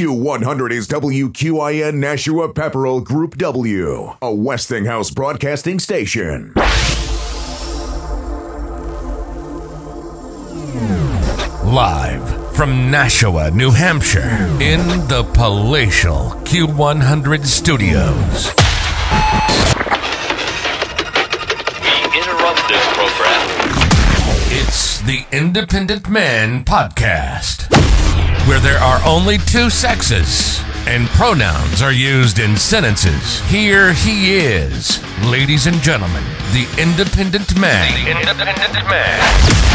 Q100 is WQIN Nashua Pepperell Group W, a Westinghouse broadcasting station. Live from Nashua, New Hampshire, in the palatial Q100 studios. We interrupt this program. It's the Independent Man Podcast, where there are only two sexes and pronouns are used in sentences. Here he is, ladies and gentlemen, the Independent Man. The Independent Man.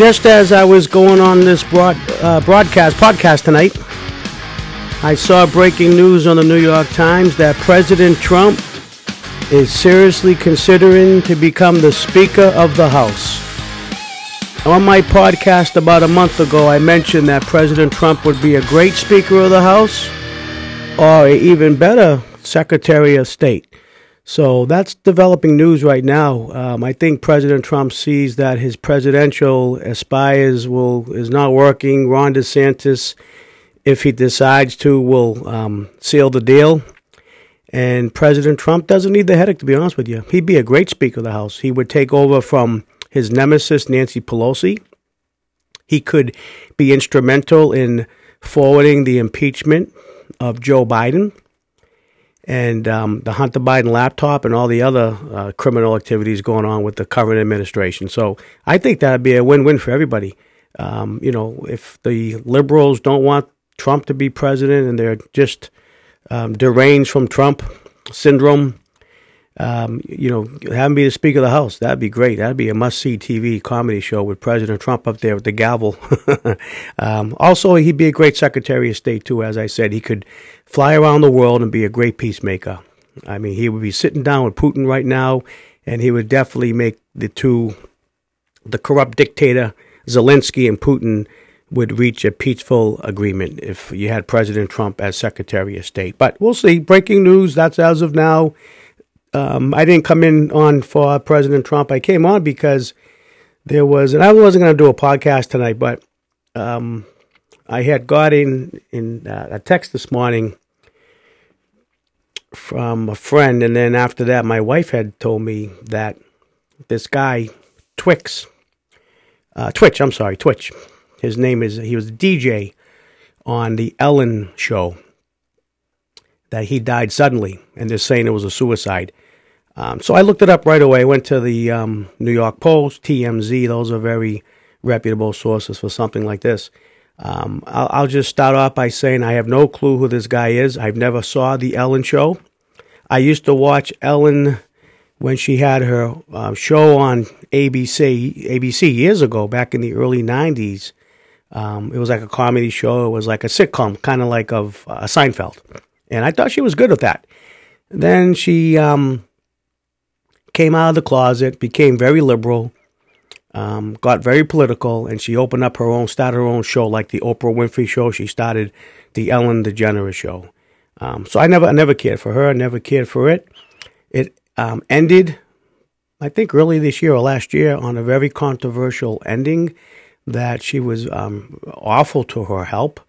Just as I was going on this broad, uh, broadcast podcast tonight, I saw breaking news on the New York Times that President Trump is seriously considering to become the Speaker of the House. On my podcast about a month ago, I mentioned that President Trump would be a great Speaker of the House or even better Secretary of State. So that's developing news right now. Um, I think President Trump sees that his presidential aspires will is not working. Ron DeSantis, if he decides to, will um, seal the deal. And President Trump doesn't need the headache, to be honest with you. He'd be a great Speaker of the House. He would take over from his nemesis, Nancy Pelosi. He could be instrumental in forwarding the impeachment of Joe Biden and um, the Hunter Biden laptop and all the other uh, criminal activities going on with the current administration. So I think that'd be a win-win for everybody. Um, you know, if the liberals don't want Trump to be president and they're just um, deranged from Trump syndrome, um, you know, have me the Speaker of the House. That'd be great. That'd be a must-see TV comedy show with President Trump up there with the gavel. um, also, he'd be a great Secretary of State too. As I said, he could fly around the world and be a great peacemaker. I mean, he would be sitting down with Putin right now, and he would definitely make the two, the corrupt dictator Zelensky and Putin, would reach a peaceful agreement if you had President Trump as Secretary of State. But we'll see. Breaking news. That's as of now. Um, I didn't come in on for President Trump. I came on because there was, and I wasn't going to do a podcast tonight, but um, I had got in in uh, a text this morning from a friend, and then after that, my wife had told me that this guy Twix, uh, Twitch, I'm sorry, Twitch. His name is he was DJ on the Ellen show. That he died suddenly, and they're saying it was a suicide. Um, so I looked it up right away. I went to the um, New York Post, TMZ. Those are very reputable sources for something like this. Um, I'll, I'll, just start off by saying I have no clue who this guy is. I've never saw the Ellen show. I used to watch Ellen when she had her uh, show on ABC ABC years ago, back in the early '90s. Um, it was like a comedy show. It was like a sitcom, kind of like of uh, Seinfeld, and I thought she was good with that. Then she um, came out of the closet, became very liberal, um, got very political, and she opened up her own, started her own show like the Oprah Winfrey Show. She started the Ellen DeGeneres Show. Um, so I never, I never cared for her. I never cared for it. It um, ended, I think, early this year or last year on a very controversial ending. That she was um, awful to her help.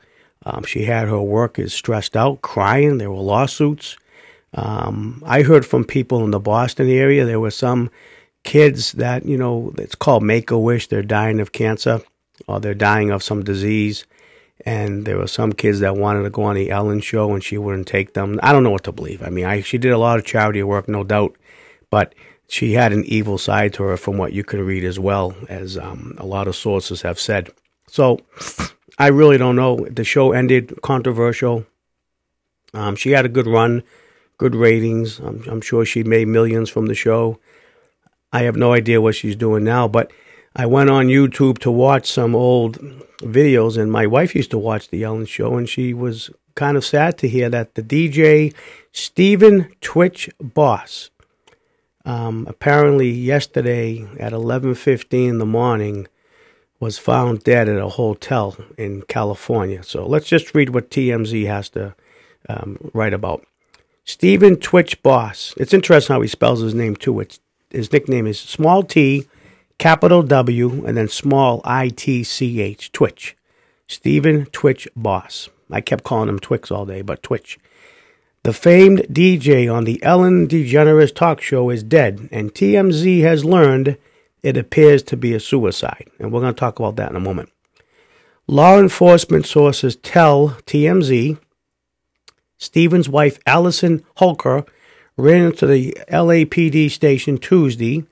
Um, she had her workers stressed out, crying. There were lawsuits. Um, I heard from people in the Boston area there were some kids that you know it's called Make a Wish. They're dying of cancer or they're dying of some disease, and there were some kids that wanted to go on the Ellen show and she wouldn't take them. I don't know what to believe. I mean, I, she did a lot of charity work, no doubt, but she had an evil side to her, from what you can read as well as um, a lot of sources have said. So I really don't know. The show ended controversial. Um, she had a good run good ratings. I'm, I'm sure she made millions from the show. I have no idea what she's doing now, but I went on YouTube to watch some old videos, and my wife used to watch The Ellen Show, and she was kind of sad to hear that the DJ Stephen Twitch Boss um, apparently yesterday at 11:15 in the morning was found dead at a hotel in California. So let's just read what TMZ has to um, write about. Stephen Twitch Boss. It's interesting how he spells his name too. It's, his nickname is small t, capital W, and then small I T C H. Twitch. Stephen Twitch Boss. I kept calling him Twix all day, but Twitch. The famed DJ on the Ellen DeGeneres talk show is dead, and TMZ has learned it appears to be a suicide. And we're going to talk about that in a moment. Law enforcement sources tell TMZ Stephen's wife, Allison Holker, ran into the LAPD station Tuesday,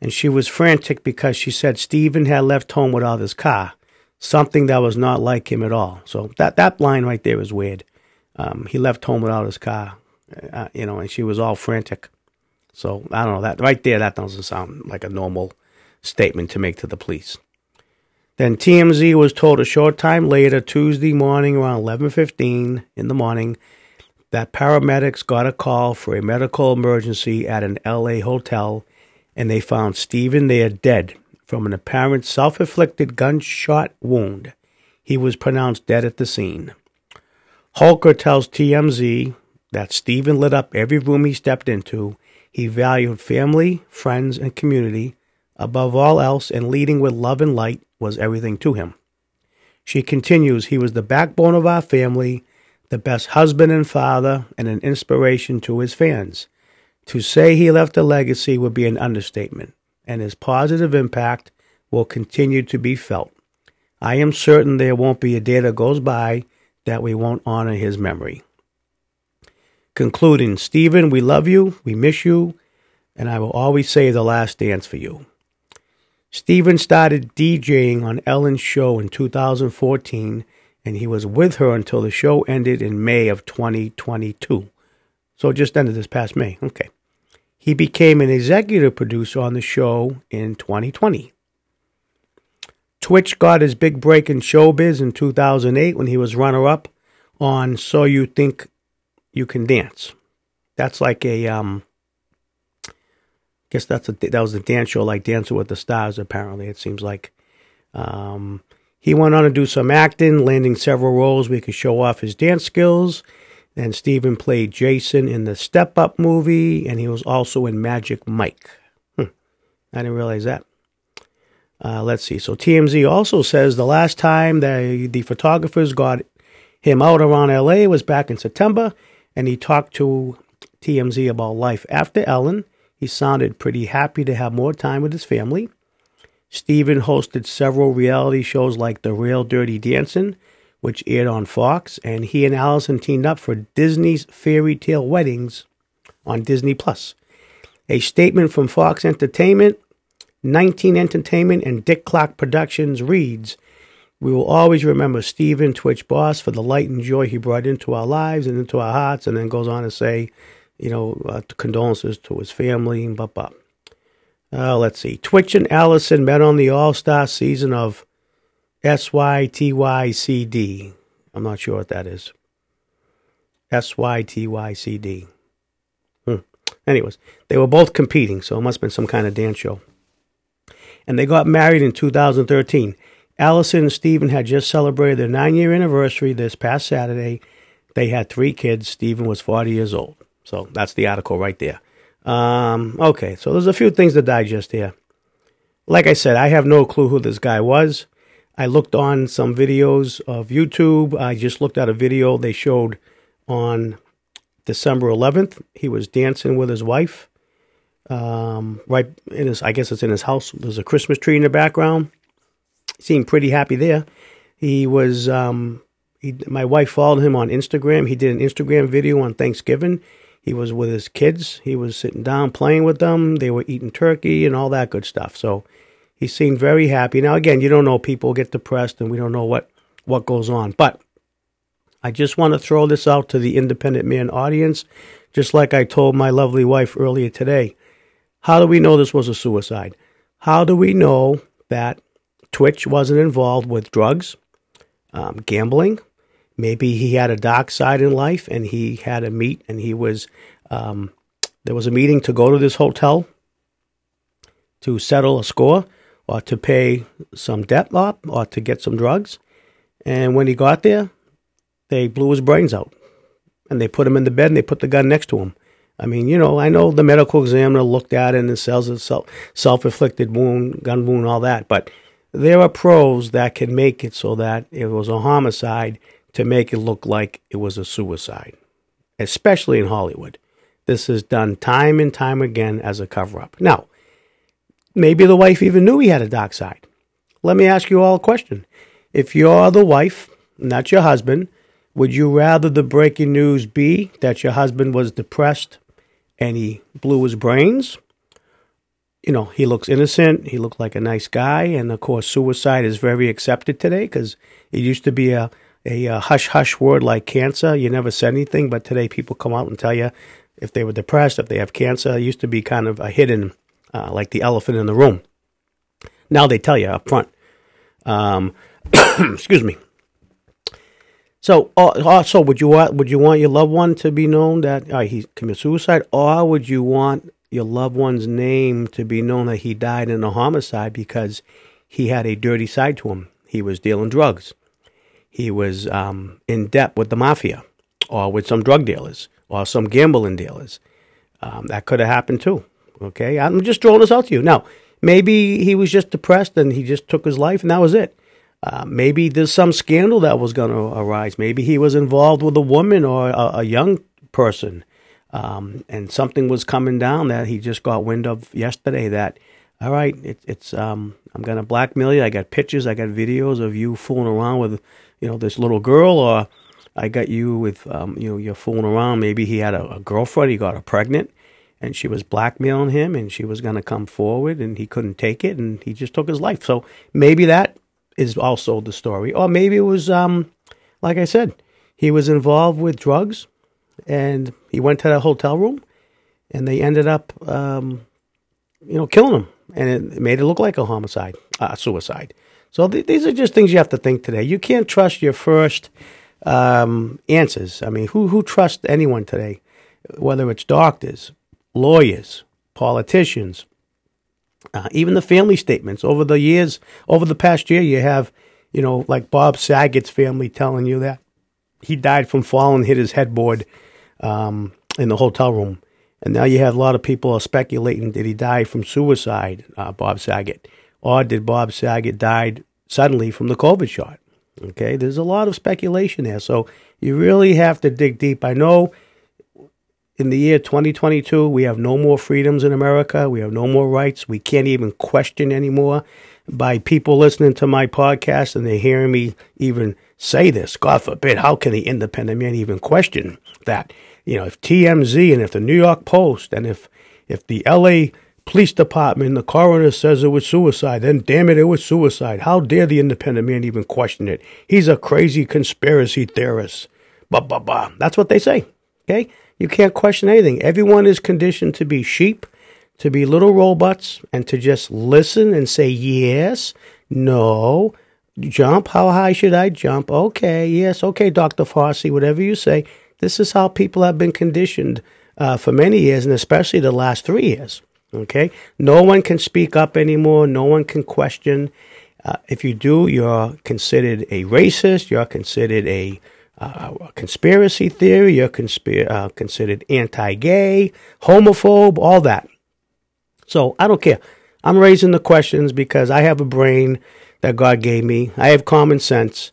and she was frantic because she said Stephen had left home without his car, something that was not like him at all. So that, that line right there is weird. Um, he left home without his car, uh, you know, and she was all frantic. So I don't know that right there. That doesn't sound like a normal statement to make to the police. Then TMZ was told a short time later, Tuesday morning around 11:15 in the morning, that paramedics got a call for a medical emergency at an LA hotel, and they found Stephen there dead from an apparent self-inflicted gunshot wound. He was pronounced dead at the scene. Holker tells TMZ that Stephen lit up every room he stepped into. He valued family, friends, and community above all else, and leading with love and light was everything to him. She continues, He was the backbone of our family, the best husband and father, and an inspiration to his fans. To say he left a legacy would be an understatement, and his positive impact will continue to be felt. I am certain there won't be a day that goes by that we won't honor his memory. Concluding, Stephen, we love you, we miss you, and I will always say the last dance for you. Stephen started DJing on Ellen's show in 2014, and he was with her until the show ended in May of 2022. So it just ended this past May. Okay. He became an executive producer on the show in 2020. Twitch got his big break in showbiz in 2008 when he was runner up on So You Think You Can Dance. That's like a, um, guess that's a, that was a dance show like Dancing with the Stars, apparently, it seems like. Um, he went on to do some acting, landing several roles where he could show off his dance skills. Then Stephen played Jason in the Step Up movie, and he was also in Magic Mike. Hmm. I didn't realize that. Uh, let's see. So TMZ also says the last time the the photographers got him out around LA was back in September, and he talked to TMZ about life after Ellen. He sounded pretty happy to have more time with his family. Stephen hosted several reality shows like The Real Dirty Dancing, which aired on Fox, and he and Allison teamed up for Disney's Fairy Tale Weddings on Disney Plus. A statement from Fox Entertainment 19 Entertainment and Dick Clark Productions reads, We will always remember Stephen Twitch Boss for the light and joy he brought into our lives and into our hearts, and then goes on to say, you know, uh, condolences to his family and blah, blah. Uh, let's see. Twitch and Allison met on the All Star season of SYTYCD. I'm not sure what that is. SYTYCD. Hmm. Anyways, they were both competing, so it must have been some kind of dance show and they got married in 2013. Allison and Stephen had just celebrated their nine year anniversary this past Saturday. They had three kids. Stephen was 40 years old. So that's the article right there. Um, okay, so there's a few things to digest here. Like I said, I have no clue who this guy was. I looked on some videos of YouTube. I just looked at a video they showed on December 11th. He was dancing with his wife um, right in his, I guess it's in his house. There's a Christmas tree in the background. He seemed pretty happy there. He was, um, he, my wife followed him on Instagram. He did an Instagram video on Thanksgiving. He was with his kids. He was sitting down playing with them. They were eating turkey and all that good stuff. So he seemed very happy. Now, again, you don't know. People get depressed and we don't know what, what goes on. But I just want to throw this out to the independent man audience, just like I told my lovely wife earlier today. How do we know this was a suicide? How do we know that Twitch wasn't involved with drugs, um, gambling? Maybe he had a dark side in life and he had a meet and he was um, There was a meeting to go to this hotel to settle a score or to pay some debt up or to get some drugs. And when he got there, they blew his brains out. And they put him in the bed and they put the gun next to him. I mean, you know, I know the medical examiner looked at it and says it's self inflicted wound, gun wound, all that. But there are pros that can make it so that it was a homicide to make it look like it was a suicide, especially in Hollywood. This is done time and time again as a cover up. Now, maybe the wife even knew he had a dark side. Let me ask you all a question. If you're the wife, not your husband, would you rather the breaking news be that your husband was depressed and he blew his brains? You know, he looks innocent, he looked like a nice guy, and of course, suicide is very accepted today because it used to be a, a, a hush hush word like cancer. You never said anything, but today people come out and tell you if they were depressed, if they have cancer. It used to be kind of a hidden, uh, like the elephant in the room. Now they tell you up front. Um, excuse me. So, also, would you want would you want your loved one to be known that uh, he committed suicide, or would you want your loved one's name to be known that he died in a homicide because he had a dirty side to him? He was dealing drugs. He was um, in debt with the mafia, or with some drug dealers, or some gambling dealers. Um, that could have happened too. Okay, I'm just throwing this out to you. Now, maybe he was just depressed and he just took his life, and that was it. Uh, maybe there's some scandal that was going to arise. Maybe he was involved with a woman or a, a young person, um, and something was coming down that he just got wind of yesterday. That all right, it, it's um, I'm going to blackmail you. I got pictures, I got videos of you fooling around with, you know, this little girl, or I got you with, um, you know, you're fooling around. Maybe he had a, a girlfriend, he got her pregnant, and she was blackmailing him, and she was going to come forward, and he couldn't take it, and he just took his life. So maybe that is also the story. Or maybe it was, um, like I said, he was involved with drugs and he went to the hotel room and they ended up, um, you know, killing him. And it made it look like a homicide, a uh, suicide. So th- these are just things you have to think today. You can't trust your first um, answers. I mean, who who trusts anyone today? Whether it's doctors, lawyers, politicians, uh, even the family statements over the years, over the past year, you have, you know, like Bob Saget's family telling you that he died from falling, hit his headboard um, in the hotel room. And now you have a lot of people speculating did he die from suicide, uh, Bob Saget, or did Bob Saget died suddenly from the COVID shot? Okay, there's a lot of speculation there, so you really have to dig deep. I know in the year 2022, we have no more freedoms in America. We have no more rights. We can't even question anymore by people listening to my podcast and they're hearing me even say this. God forbid, how can the independent man even question that? You know, if TMZ and if the New York Post and if if the LA police department, the coroner says it was suicide, then damn it, it was suicide. How dare the independent man even question it? He's a crazy conspiracy theorist. Bah, bah, bah. That's what they say. Okay? You can't question anything. Everyone is conditioned to be sheep, to be little robots, and to just listen and say yes, no, jump. How high should I jump? Okay, yes, okay, Dr. Fauci, whatever you say. This is how people have been conditioned uh, for many years, and especially the last three years. Okay? No one can speak up anymore. No one can question. Uh, if you do, you're considered a racist. You're considered a uh, conspiracy theory, you're conspir- uh, considered anti gay, homophobe, all that. So I don't care. I'm raising the questions because I have a brain that God gave me. I have common sense.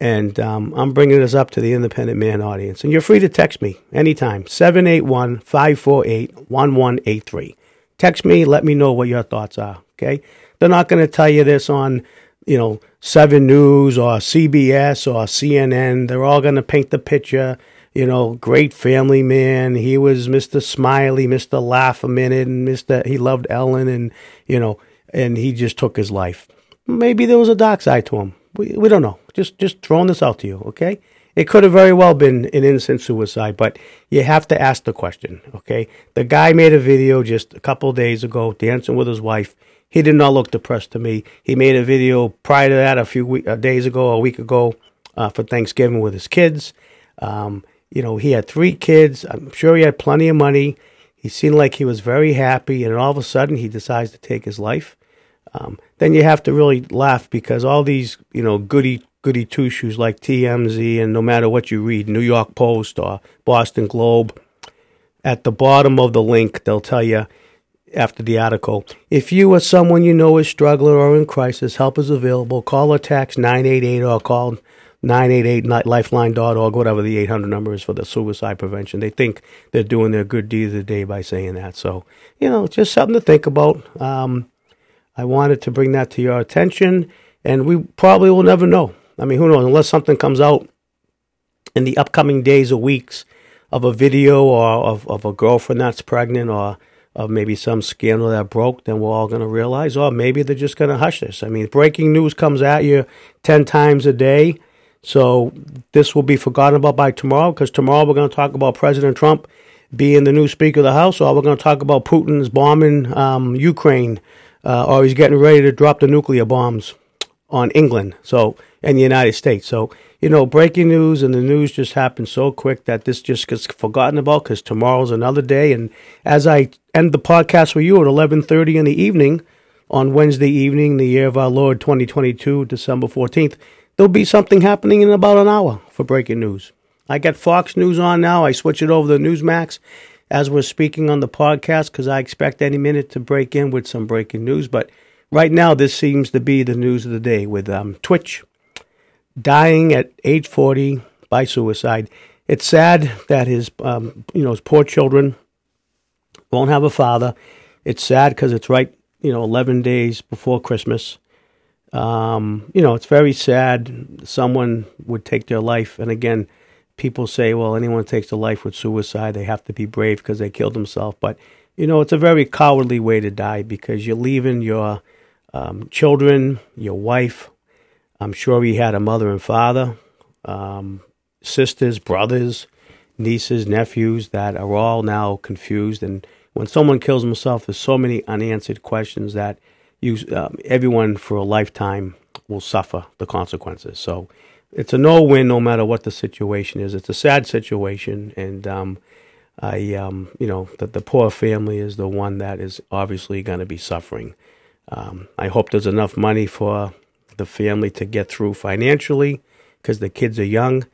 And um, I'm bringing this up to the independent man audience. And you're free to text me anytime 781 548 1183. Text me, let me know what your thoughts are. Okay? They're not going to tell you this on you know, Seven News or CBS or CNN. They're all going to paint the picture. You know, great family man. He was Mr. Smiley, Mr. Laugh a minute, and Mr. He loved Ellen, and you know, and he just took his life. Maybe there was a dark side to him. We we don't know. Just just throwing this out to you, okay? It could have very well been an innocent suicide, but you have to ask the question, okay? The guy made a video just a couple days ago dancing with his wife. He did not look depressed to me. He made a video prior to that a few uh, days ago, a week ago, uh, for Thanksgiving with his kids. Um, you know, he had three kids. I'm sure he had plenty of money. He He seemed like he was very happy, and all of a sudden he decides to take his life. Um, then you have to really laugh because all these, you know, goody goody two shoes like TMZ and no matter what you read, New York Post or Boston Globe, at the bottom of the link they'll tell you after the article, if you or someone you know is struggling or in crisis, help is available. Call or text 988 or call 988 lifeline.org, whatever the 800 number is for the suicide prevention. They think they're doing their good deed of the day by saying that. So, you know, just something to think about. Um, I wanted to bring that to your attention, and we probably will never know. I mean, who knows? Unless something comes out in the upcoming days or weeks of a video or of, of a girlfriend that's pregnant or of maybe some scandal that broke, then we're all going to realize, or maybe they're just going to hush this. I mean, breaking news comes at you 10 times a day. So this will be forgotten about by tomorrow because tomorrow we're going to talk about President Trump being the new Speaker of the House, or we're going to talk about Putin's bombing um, Ukraine, uh, or he's getting ready to drop the nuclear bombs on England. So and the United States. So you know, breaking news and the news just happens so quick that this just gets forgotten about because tomorrow's another day. And as I end the podcast for you at eleven thirty in the evening on Wednesday evening, the year of our Lord twenty twenty two, December fourteenth, there'll be something happening in about an hour for breaking news. I got Fox News on now. I switch it over to Newsmax as we're speaking on the podcast because I expect any minute to break in with some breaking news. But right now, this seems to be the news of the day with um, Twitch dying at age 40 by suicide. It's sad that his, um, you know, his poor children won't have a father. It's sad because it's right, you know, 11 days before Christmas. Um, you know, it's very sad someone would take their life. And again, people say, well, anyone takes a life with suicide, they have to be brave because they killed themselves. But, you know, it's a very cowardly way to die because you're leaving your um, children, your wife, I'm sure he had a mother and father, um, sisters, brothers, nieces, nephews that are all now confused. And when someone kills himself, there's so many unanswered questions that you, um, everyone for a lifetime will suffer the consequences. So it's a no win no matter what the situation is. It's a sad situation. And, um, I, um, you know, the, the poor family is the one that is obviously going to be suffering. Um, I hope there's enough money for the family to get through financially because the kids are young.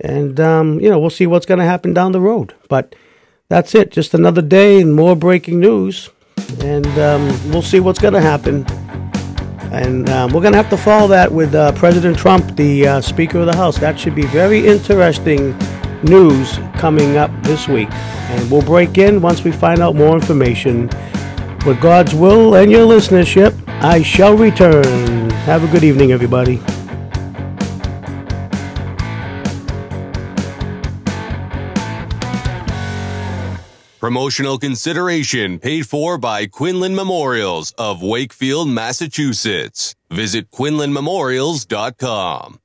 And, um, you know, we'll see what's going to happen down the road. But that's it. Just another day and more breaking news. And um, we'll see what's going to happen. And um, we're going to have to follow that with uh, President Trump, the uh, Speaker of the House. That should be very interesting news coming up this week. And we'll break in once we find out more information. With God's will and your listenership, I shall return. Have a good evening, everybody. Promotional consideration paid for by Quinlan Memorials of Wakefield, Massachusetts. Visit quinlanmemorials.com.